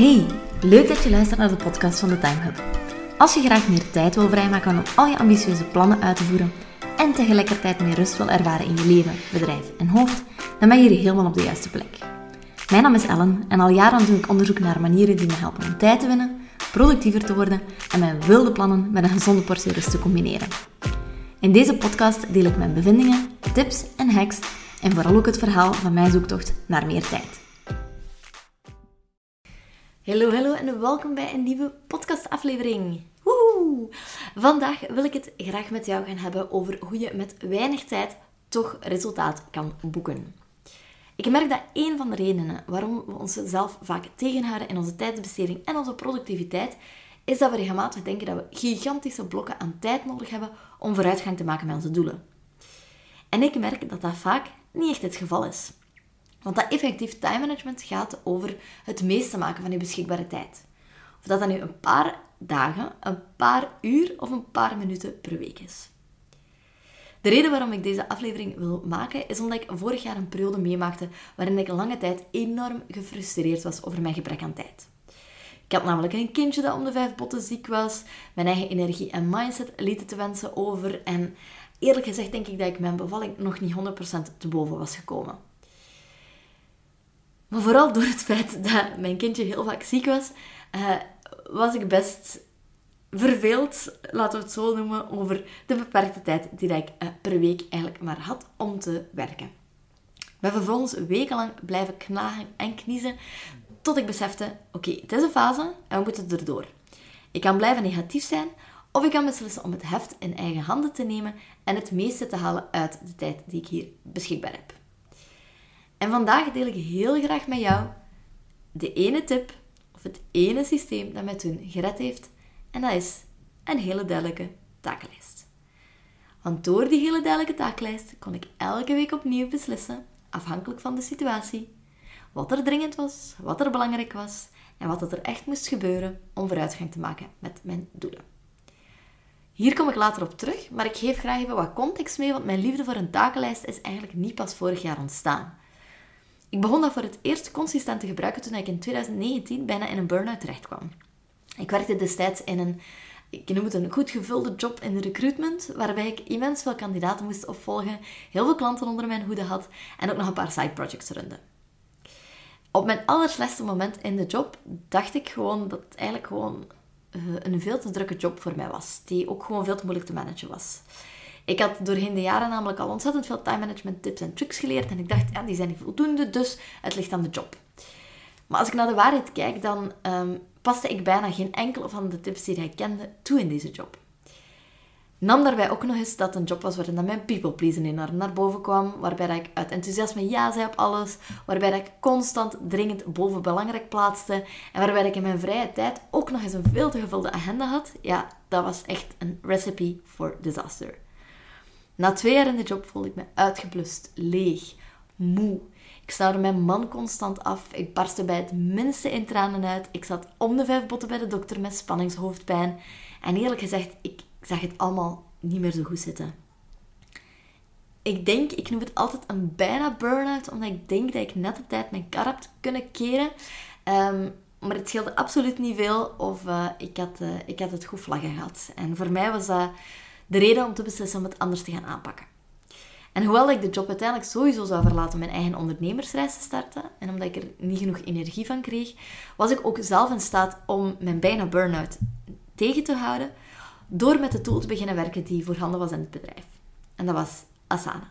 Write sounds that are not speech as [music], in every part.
Hey, leuk dat je luistert naar de podcast van de Time Hub. Als je graag meer tijd wil vrijmaken om al je ambitieuze plannen uit te voeren en tegelijkertijd meer rust wil ervaren in je leven, bedrijf en hoofd, dan ben je hier helemaal op de juiste plek. Mijn naam is Ellen en al jaren doe ik onderzoek naar manieren die me helpen om tijd te winnen, productiever te worden en mijn wilde plannen met een gezonde portie rust te combineren. In deze podcast deel ik mijn bevindingen, tips en hacks en vooral ook het verhaal van mijn zoektocht naar meer tijd. Hallo, hallo en welkom bij een nieuwe podcastaflevering. Woehoe! Vandaag wil ik het graag met jou gaan hebben over hoe je met weinig tijd toch resultaat kan boeken. Ik merk dat een van de redenen waarom we onszelf vaak tegenhouden in onze tijdsbesteding en onze productiviteit, is dat we regelmatig denken dat we gigantische blokken aan tijd nodig hebben om vooruitgang te maken met onze doelen. En ik merk dat dat vaak niet echt het geval is. Want dat effectief time management gaat over het meeste maken van je beschikbare tijd. Of dat dan nu een paar dagen, een paar uur of een paar minuten per week is. De reden waarom ik deze aflevering wil maken is omdat ik vorig jaar een periode meemaakte waarin ik lange tijd enorm gefrustreerd was over mijn gebrek aan tijd. Ik had namelijk een kindje dat om de vijf botten ziek was. Mijn eigen energie en mindset lieten te wensen over. En eerlijk gezegd denk ik dat ik mijn bevalling nog niet 100% te boven was gekomen. Maar vooral door het feit dat mijn kindje heel vaak ziek was, uh, was ik best verveeld, laten we het zo noemen, over de beperkte tijd die ik uh, per week eigenlijk maar had om te werken. Ik ben vervolgens wekenlang blijven knagen en kniezen tot ik besefte, oké, het is een fase en we moeten erdoor. Ik kan blijven negatief zijn of ik kan beslissen om het heft in eigen handen te nemen en het meeste te halen uit de tijd die ik hier beschikbaar heb. En vandaag deel ik heel graag met jou de ene tip of het ene systeem dat mij toen gered heeft. En dat is een hele duidelijke takenlijst. Want door die hele duidelijke takenlijst kon ik elke week opnieuw beslissen, afhankelijk van de situatie, wat er dringend was, wat er belangrijk was en wat er echt moest gebeuren om vooruitgang te maken met mijn doelen. Hier kom ik later op terug, maar ik geef graag even wat context mee, want mijn liefde voor een takenlijst is eigenlijk niet pas vorig jaar ontstaan. Ik begon dat voor het eerst consistent te gebruiken toen ik in 2019 bijna in een burn-out terecht kwam. Ik werkte destijds in een, ik noem het een goed gevulde job in recruitment, waarbij ik immens veel kandidaten moest opvolgen, heel veel klanten onder mijn hoede had en ook nog een paar side projects runde. Op mijn allerslechtste moment in de job dacht ik gewoon dat het eigenlijk gewoon eh, een veel te drukke job voor mij was, die ook gewoon veel te moeilijk te managen was. Ik had doorheen de jaren namelijk al ontzettend veel time management tips en tricks geleerd. En ik dacht, ja, die zijn niet voldoende, dus het ligt aan de job. Maar als ik naar de waarheid kijk, dan um, paste ik bijna geen enkele van de tips die hij kende toe in deze job. Nam daarbij ook nog eens dat een job was waarin mijn people pleasing enorm naar boven kwam, waarbij ik uit enthousiasme ja zei op alles, waarbij ik constant dringend boven belangrijk plaatste en waarbij ik in mijn vrije tijd ook nog eens een veel te gevulde agenda had. Ja, dat was echt een recipe for disaster. Na twee jaar in de job voelde ik me uitgeblust, leeg, moe. Ik snauwde mijn man constant af. Ik barstte bij het minste in tranen uit. Ik zat om de vijf botten bij de dokter met spanningshoofdpijn. En eerlijk gezegd, ik zag het allemaal niet meer zo goed zitten. Ik denk, ik noem het altijd een bijna burn-out, omdat ik denk dat ik net op tijd mijn kar heb kunnen keren. Um, maar het scheelde absoluut niet veel of uh, ik, had, uh, ik had het goed vlaggen gehad. En voor mij was dat de reden om te beslissen om het anders te gaan aanpakken. En hoewel ik de job uiteindelijk sowieso zou verlaten om mijn eigen ondernemersreis te starten, en omdat ik er niet genoeg energie van kreeg, was ik ook zelf in staat om mijn bijna burn-out tegen te houden door met de tool te beginnen werken die voorhanden was in het bedrijf. En dat was Asana.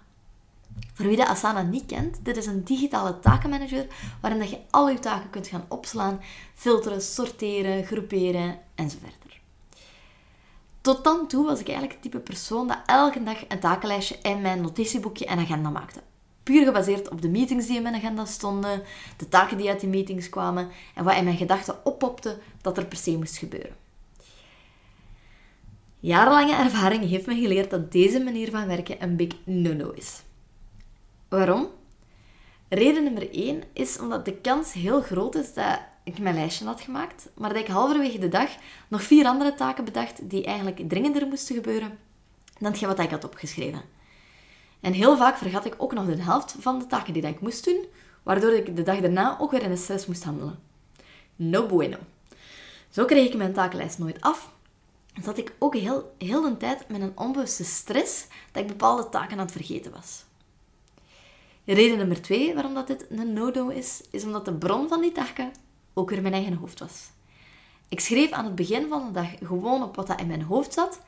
Voor wie de Asana niet kent, dit is een digitale takenmanager waarin je al je taken kunt gaan opslaan, filteren, sorteren, groeperen enzovoort. Tot dan toe was ik eigenlijk het type persoon dat elke dag een takenlijstje in mijn notitieboekje en agenda maakte. Puur gebaseerd op de meetings die in mijn agenda stonden, de taken die uit die meetings kwamen en wat in mijn gedachten oppopte dat er per se moest gebeuren. Jarenlange ervaring heeft me geleerd dat deze manier van werken een big no-no is. Waarom? Reden nummer 1 is omdat de kans heel groot is dat ik mijn lijstje had gemaakt, maar dat ik halverwege de dag nog vier andere taken bedacht die eigenlijk dringender moesten gebeuren dan hetgeen wat ik had opgeschreven. En heel vaak vergat ik ook nog de helft van de taken die ik moest doen, waardoor ik de dag daarna ook weer in de stress moest handelen. No bueno. Zo kreeg ik mijn takenlijst nooit af. Zat ik ook heel, heel de tijd met een onbewuste stress dat ik bepaalde taken aan het vergeten was. Reden nummer twee waarom dat dit een no-do is, is omdat de bron van die taken ook weer mijn eigen hoofd was. Ik schreef aan het begin van de dag gewoon op wat dat in mijn hoofd zat.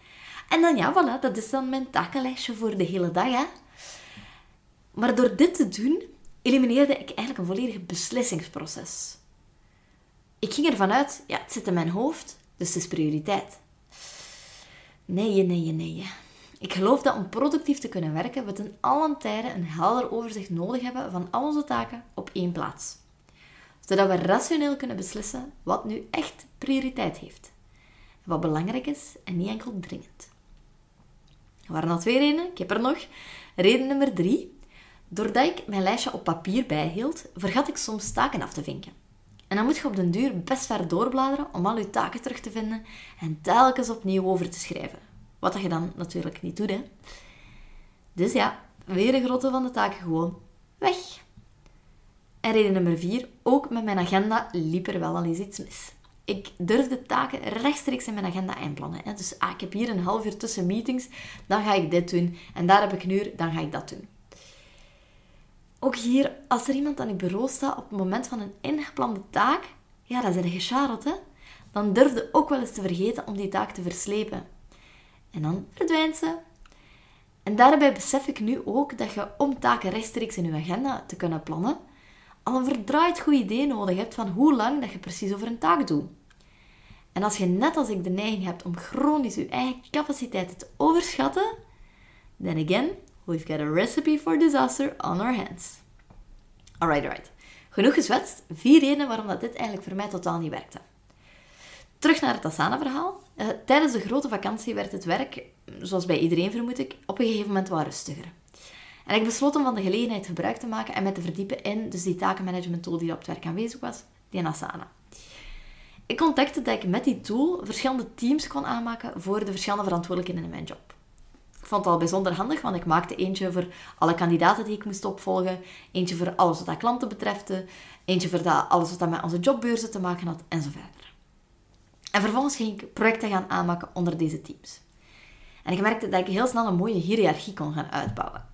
En dan ja, voilà, dat is dan mijn takenlijstje voor de hele dag. Hè. Maar door dit te doen, elimineerde ik eigenlijk een volledig beslissingsproces. Ik ging ervan uit, ja, het zit in mijn hoofd, dus het is prioriteit. Nee, nee, nee. Ik geloof dat om productief te kunnen werken, we ten allen tijde een helder overzicht nodig hebben van al onze taken op één plaats. Zodat we rationeel kunnen beslissen wat nu echt prioriteit heeft. wat belangrijk is en niet enkel dringend. Er waren al twee redenen, ik heb er nog. Reden nummer drie. Doordat ik mijn lijstje op papier bijhield, vergat ik soms taken af te vinken. En dan moet je op den duur best ver doorbladeren om al je taken terug te vinden en telkens opnieuw over te schrijven. Wat dat je dan natuurlijk niet doet, hè. Dus ja, weer een grote van de taken gewoon weg. En reden nummer vier, ook met mijn agenda liep er wel al eens iets mis. Ik durfde taken rechtstreeks in mijn agenda inplannen. Dus ah, ik heb hier een half uur tussen meetings, dan ga ik dit doen. En daar heb ik een uur, dan ga ik dat doen. Ook hier, als er iemand aan je bureau staat op het moment van een ingeplande taak, ja, dan zijn je Charlotte, hè? Dan durfde ook wel eens te vergeten om die taak te verslepen. En dan verdwijnt ze. En daarbij besef ik nu ook dat je om taken rechtstreeks in je agenda te kunnen plannen, al een verdraaid goed idee nodig hebt van hoe lang dat je precies over een taak doet. En als je net als ik de neiging hebt om chronisch je eigen capaciteiten te overschatten, then again, we've got a recipe for disaster on our hands. Alright, alright. Genoeg gezwetst. Vier redenen waarom dat dit eigenlijk voor mij totaal niet werkte. Terug naar het Asana-verhaal. Uh, tijdens de grote vakantie werd het werk, zoals bij iedereen vermoed ik, op een gegeven moment wat rustiger. En ik besloot om van de gelegenheid gebruik te maken en mij te verdiepen in dus die takenmanagement tool die op het werk aanwezig was, die Asana. Ik ontdekte dat ik met die tool verschillende teams kon aanmaken voor de verschillende verantwoordelijkheden in mijn job. Ik vond het al bijzonder handig, want ik maakte eentje voor alle kandidaten die ik moest opvolgen, eentje voor alles wat dat klanten betreft, eentje voor dat, alles wat met onze jobbeurzen te maken had, enzovoort. En vervolgens ging ik projecten gaan aanmaken onder deze teams. En ik merkte dat ik heel snel een mooie hiërarchie kon gaan uitbouwen.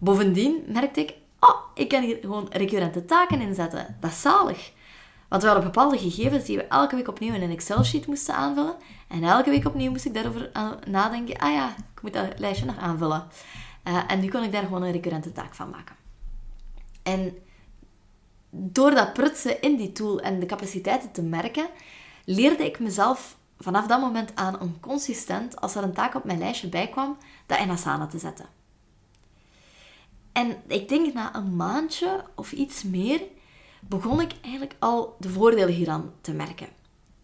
Bovendien merkte ik, oh, ik kan hier gewoon recurrente taken inzetten. Dat is zalig. Want we hadden bepaalde gegevens die we elke week opnieuw in een Excel-sheet moesten aanvullen. En elke week opnieuw moest ik daarover nadenken. Ah ja, ik moet dat lijstje nog aanvullen. Uh, en nu kon ik daar gewoon een recurrente taak van maken. En door dat prutsen in die tool en de capaciteiten te merken, leerde ik mezelf vanaf dat moment aan om consistent, als er een taak op mijn lijstje bij kwam, dat in Asana te zetten. En ik denk na een maandje of iets meer begon ik eigenlijk al de voordelen hieraan te merken.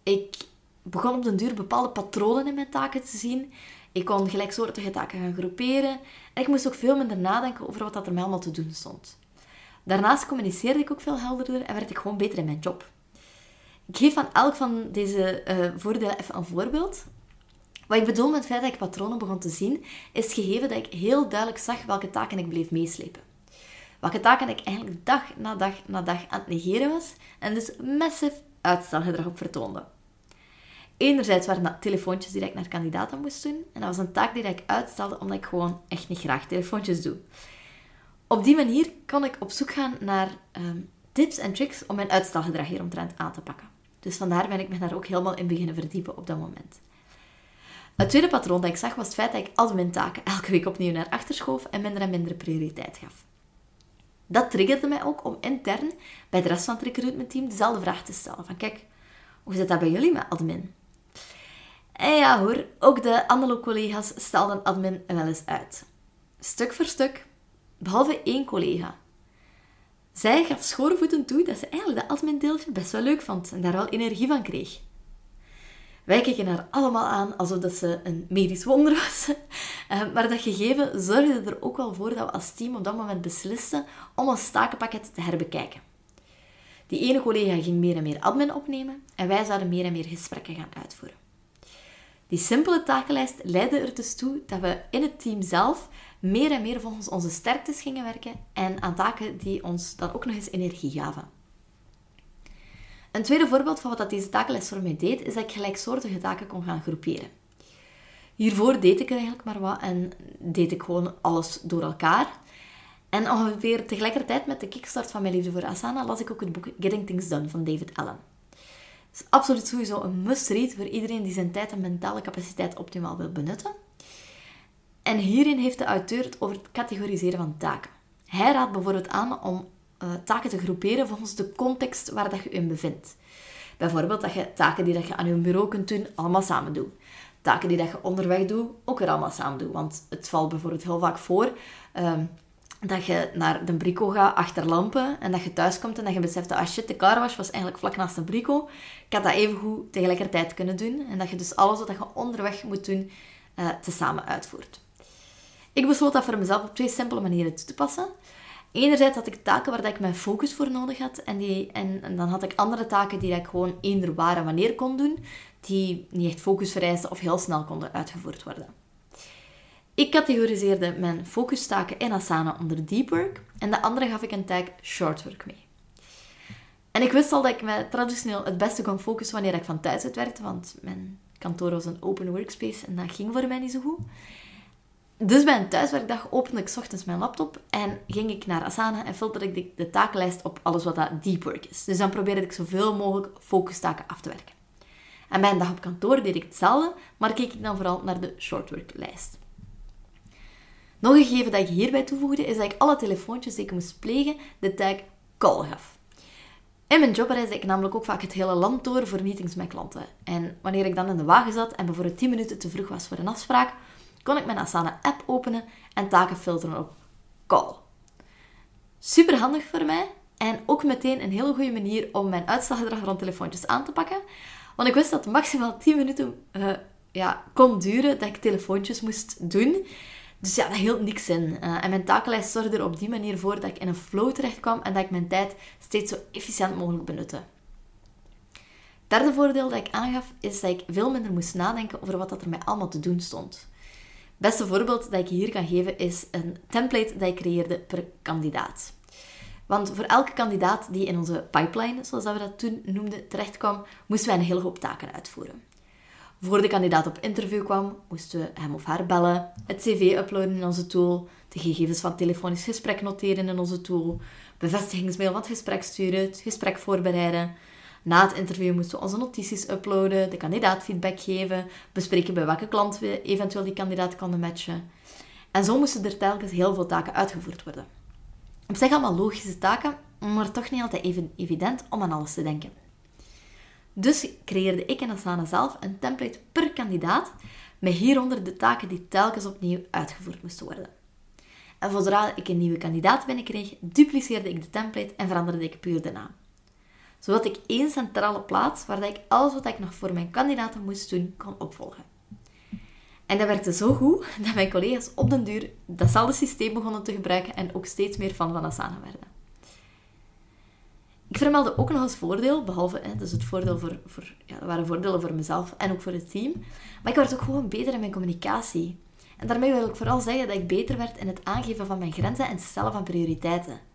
Ik begon op den duur bepaalde patronen in mijn taken te zien. Ik kon gelijksoortige taken gaan groeperen. En ik moest ook veel minder nadenken over wat dat er mij allemaal te doen stond. Daarnaast communiceerde ik ook veel helderder en werd ik gewoon beter in mijn job. Ik geef van elk van deze uh, voordelen even een voorbeeld. Wat ik bedoel met het feit dat ik patronen begon te zien, is gegeven dat ik heel duidelijk zag welke taken ik bleef meeslepen. Welke taken ik eigenlijk dag na dag na dag aan het negeren was en dus massive uitstelgedrag op vertoonde. Enerzijds waren dat telefoontjes die ik naar kandidaten moest doen. En dat was een taak die ik uitstelde omdat ik gewoon echt niet graag telefoontjes doe. Op die manier kon ik op zoek gaan naar ehm, tips en tricks om mijn uitstelgedrag hieromtrent aan te pakken. Dus vandaar ben ik me daar ook helemaal in beginnen verdiepen op dat moment. Het tweede patroon dat ik zag was het feit dat ik al mijn taken elke week opnieuw naar achter schoof en minder en minder prioriteit gaf. Dat triggerde mij ook om intern bij de rest van het recruitment team dezelfde vraag te stellen. Van kijk, hoe zit dat bij jullie met admin? En ja hoor, ook de andere collega's stelden admin wel eens uit. Stuk voor stuk, behalve één collega. Zij gaf schoorvoeten toe dat ze eigenlijk dat admin-deeltje best wel leuk vond en daar wel energie van kreeg. Wij keken haar allemaal aan alsof dat ze een medisch wonder was. [laughs] Eh, maar dat gegeven zorgde er ook wel voor dat we als team op dat moment beslisten om ons takenpakket te herbekijken. Die ene collega ging meer en meer admin opnemen en wij zouden meer en meer gesprekken gaan uitvoeren. Die simpele takenlijst leidde er dus toe dat we in het team zelf meer en meer volgens onze sterktes gingen werken en aan taken die ons dan ook nog eens energie gaven. Een tweede voorbeeld van wat deze takenles voor mij deed, is dat ik gelijksoortige taken kon gaan groeperen. Hiervoor deed ik eigenlijk maar wat en deed ik gewoon alles door elkaar. En ongeveer tegelijkertijd met de kickstart van mijn liefde voor Asana las ik ook het boek Getting Things Done van David Allen. Het is absoluut sowieso een must-read voor iedereen die zijn tijd en mentale capaciteit optimaal wil benutten. En hierin heeft de auteur het over het categoriseren van taken. Hij raadt bijvoorbeeld aan om uh, taken te groeperen volgens de context waar dat je in bevindt. Bijvoorbeeld dat je taken die dat je aan je bureau kunt doen, allemaal samen doet. Taken die dat je onderweg doet, ook weer allemaal samen doet. Want het valt bijvoorbeeld heel vaak voor um, dat je naar de brico gaat achter lampen en dat je thuis komt en dat je beseft dat ah shit, de carwash was eigenlijk vlak naast de brico. Ik had dat even goed tegelijkertijd kunnen doen. En dat je dus alles wat je onderweg moet doen, uh, tezamen uitvoert. Ik besloot dat voor mezelf op twee simpele manieren toe te passen. Enerzijds had ik taken waar ik mijn focus voor nodig had. En, die, en dan had ik andere taken die ik gewoon eender waar en wanneer kon doen. Die niet echt focus vereisten of heel snel konden uitgevoerd worden. Ik categoriseerde mijn focustaken in Asana onder deep work. En de andere gaf ik een tag short work mee. En ik wist al dat ik me traditioneel het beste kon focussen wanneer ik van thuis uit werkte. Want mijn kantoor was een open workspace en dat ging voor mij niet zo goed. Dus bij een thuiswerkdag opende ik ochtends mijn laptop en ging ik naar Asana en filterde ik de, takenlijst op alles wat dat deep work is. Dus dan probeerde ik zoveel mogelijk focustaken af te werken. En bij een dag op kantoor deed ik hetzelfde, maar keek ik dan vooral naar de short work lijst. Nog een gegeven dat ik hierbij toevoegde, is dat ik alle telefoontjes die ik moest plegen, de tag call gaf. In mijn job reisde ik namelijk ook vaak het hele land door voor meetings met klanten. En wanneer ik dan in de wagen zat en bijvoorbeeld 10 minuten te vroeg was voor een afspraak, kon ik mijn Asana-app openen en taken filteren op call. Super handig voor mij en ook meteen een hele goede manier om mijn uitstelgedrag rond telefoontjes aan te pakken. Want ik wist dat maximaal 10 minuten uh, ja, kon duren dat ik telefoontjes moest doen. Dus ja, dat hield niks in. Uh, en mijn takenlijst zorgde er op die manier voor dat ik in een flow terecht kwam en dat ik mijn tijd steeds zo efficiënt mogelijk benutte. Derde voordeel dat ik aangaf is dat ik veel minder moest nadenken over wat er mij allemaal te doen stond beste voorbeeld dat ik hier kan geven is een template dat ik creëerde per kandidaat. Want voor elke kandidaat die in onze pipeline, zoals we dat toen noemden, terechtkwam, moesten wij een hele hoop taken uitvoeren. Voor de kandidaat op interview kwam, moesten we hem of haar bellen, het cv uploaden in onze tool, de gegevens van telefonisch gesprek noteren in onze tool, bevestigingsmail van het gesprek sturen, het gesprek voorbereiden, na het interview moesten we onze notities uploaden, de kandidaat feedback geven, bespreken bij welke klant we eventueel die kandidaat konden matchen. En zo moesten er telkens heel veel taken uitgevoerd worden. Op zich allemaal logische taken, maar toch niet altijd even evident om aan alles te denken. Dus creëerde ik in Asana zelf een template per kandidaat, met hieronder de taken die telkens opnieuw uitgevoerd moesten worden. En zodra ik een nieuwe kandidaat binnenkreeg, dupliceerde ik de template en veranderde ik puur de naam zodat ik één centrale plaats waar ik alles wat ik nog voor mijn kandidaten moest doen, kon opvolgen. En dat werkte zo goed [laughs] dat mijn collega's op den duur datzelfde systeem begonnen te gebruiken en ook steeds meer fan van Asana werden. Ik vermeldde ook nog als voordeel, behalve hè, dus het voordeel voor, voor, ja, dat waren voordelen voor mezelf en ook voor het team, maar ik werd ook gewoon beter in mijn communicatie. En daarmee wil ik vooral zeggen dat ik beter werd in het aangeven van mijn grenzen en stellen van prioriteiten.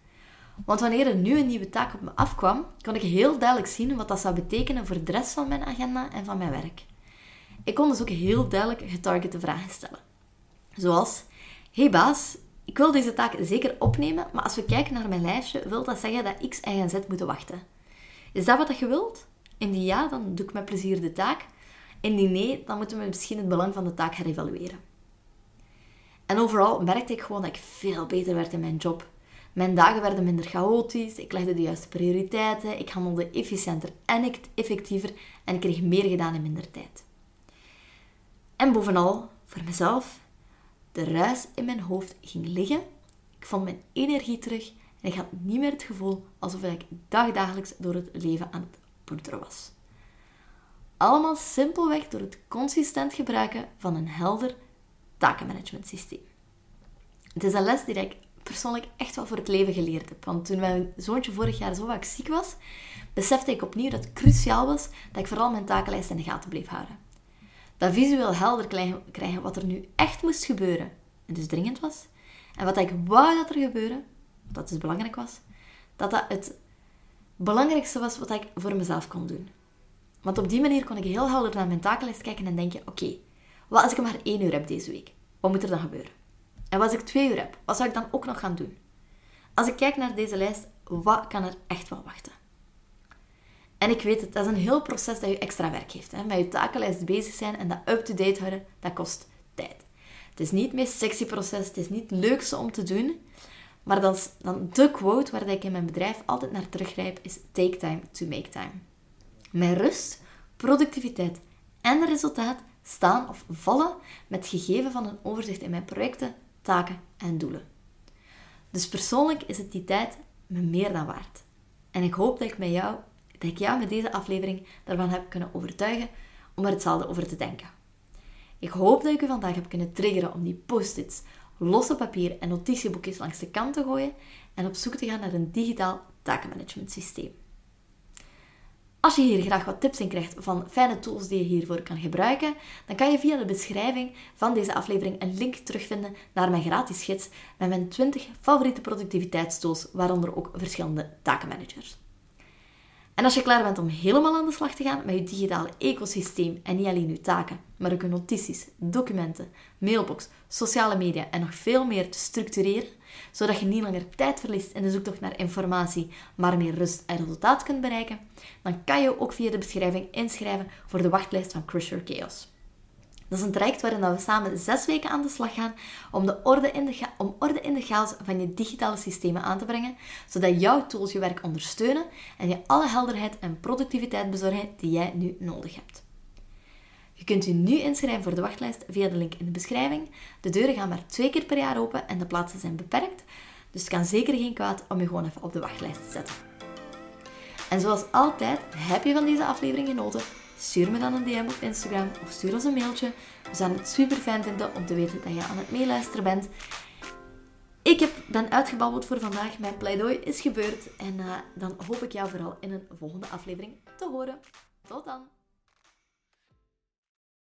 Want wanneer er nu een nieuwe taak op me afkwam, kon ik heel duidelijk zien wat dat zou betekenen voor de rest van mijn agenda en van mijn werk. Ik kon dus ook heel duidelijk getargete vragen stellen. Zoals, hey baas, ik wil deze taak zeker opnemen, maar als we kijken naar mijn lijstje, wil dat zeggen dat X, Y en Z moeten wachten. Is dat wat je wilt? Indien ja, dan doe ik met plezier de taak. Indien nee, dan moeten we misschien het belang van de taak herevalueren. En overal merkte ik gewoon dat ik veel beter werd in mijn job. Mijn dagen werden minder chaotisch, ik legde de juiste prioriteiten, ik handelde efficiënter en effectiever en ik kreeg meer gedaan in minder tijd. En bovenal, voor mezelf, de ruis in mijn hoofd ging liggen, ik vond mijn energie terug en ik had niet meer het gevoel alsof ik dagdagelijks door het leven aan het poeteren was. Allemaal simpelweg door het consistent gebruiken van een helder takenmanagement systeem. Het is een les die ik persoonlijk echt wel voor het leven geleerd heb. Want toen mijn zoontje vorig jaar zo vaak ziek was, besefte ik opnieuw dat het cruciaal was dat ik vooral mijn takenlijst in de gaten bleef houden. Dat visueel helder krijgen wat er nu echt moest gebeuren en dus dringend was. En wat ik wou dat er gebeurde, dat dus belangrijk was, dat dat het belangrijkste was wat ik voor mezelf kon doen. Want op die manier kon ik heel helder naar mijn takenlijst kijken en denken: oké, wat als ik maar één uur heb deze week? Wat moet er dan gebeuren? En als ik twee uur heb, wat zou ik dan ook nog gaan doen? Als ik kijk naar deze lijst, wat kan er echt wel wachten? En ik weet het, dat is een heel proces dat je extra werk heeft. Hè? Met je takenlijst bezig zijn en dat up-to-date houden, dat kost tijd. Het is niet het meest sexy proces, het is niet het leukste om te doen. Maar dan, dan de quote waar ik in mijn bedrijf altijd naar teruggrijp is take time to make time. Mijn rust, productiviteit en resultaat staan of vallen met gegeven van een overzicht in mijn projecten, taken en doelen. Dus persoonlijk is het die tijd me meer dan waard. En ik hoop dat ik, met jou, dat ik jou met deze aflevering daarvan heb kunnen overtuigen om er hetzelfde over te denken. Ik hoop dat ik u vandaag heb kunnen triggeren om die post-its, losse papier en notitieboekjes langs de kant te gooien en op zoek te gaan naar een digitaal takenmanagement systeem. Als je hier graag wat tips in krijgt van fijne tools die je hiervoor kan gebruiken, dan kan je via de beschrijving van deze aflevering een link terugvinden naar mijn gratis gids met mijn 20 favoriete productiviteitstools, waaronder ook verschillende takenmanagers. En als je klaar bent om helemaal aan de slag te gaan met je digitale ecosysteem en niet alleen je taken, maar ook je notities, documenten, mailbox, sociale media en nog veel meer te structureren, zodat je niet langer tijd verliest in de zoektocht naar informatie, maar meer rust en resultaat kunt bereiken, dan kan je ook via de beschrijving inschrijven voor de wachtlijst van Crush Your Chaos. Dat is een traject waarin we samen zes weken aan de slag gaan om, de orde in de om orde in de chaos van je digitale systemen aan te brengen, zodat jouw tools je werk ondersteunen en je alle helderheid en productiviteit bezorgen die jij nu nodig hebt. Je kunt je nu inschrijven voor de wachtlijst via de link in de beschrijving. De deuren gaan maar twee keer per jaar open en de plaatsen zijn beperkt, dus het kan zeker geen kwaad om je gewoon even op de wachtlijst te zetten. En zoals altijd, heb je van deze aflevering genoten? Stuur me dan een DM op Instagram of stuur ons een mailtje. We zouden het super fijn vinden om te weten dat je aan het meeluisteren bent. Ik heb, ben uitgebabbeld voor vandaag. Mijn pleidooi is gebeurd. En uh, dan hoop ik jou vooral in een volgende aflevering te horen. Tot dan!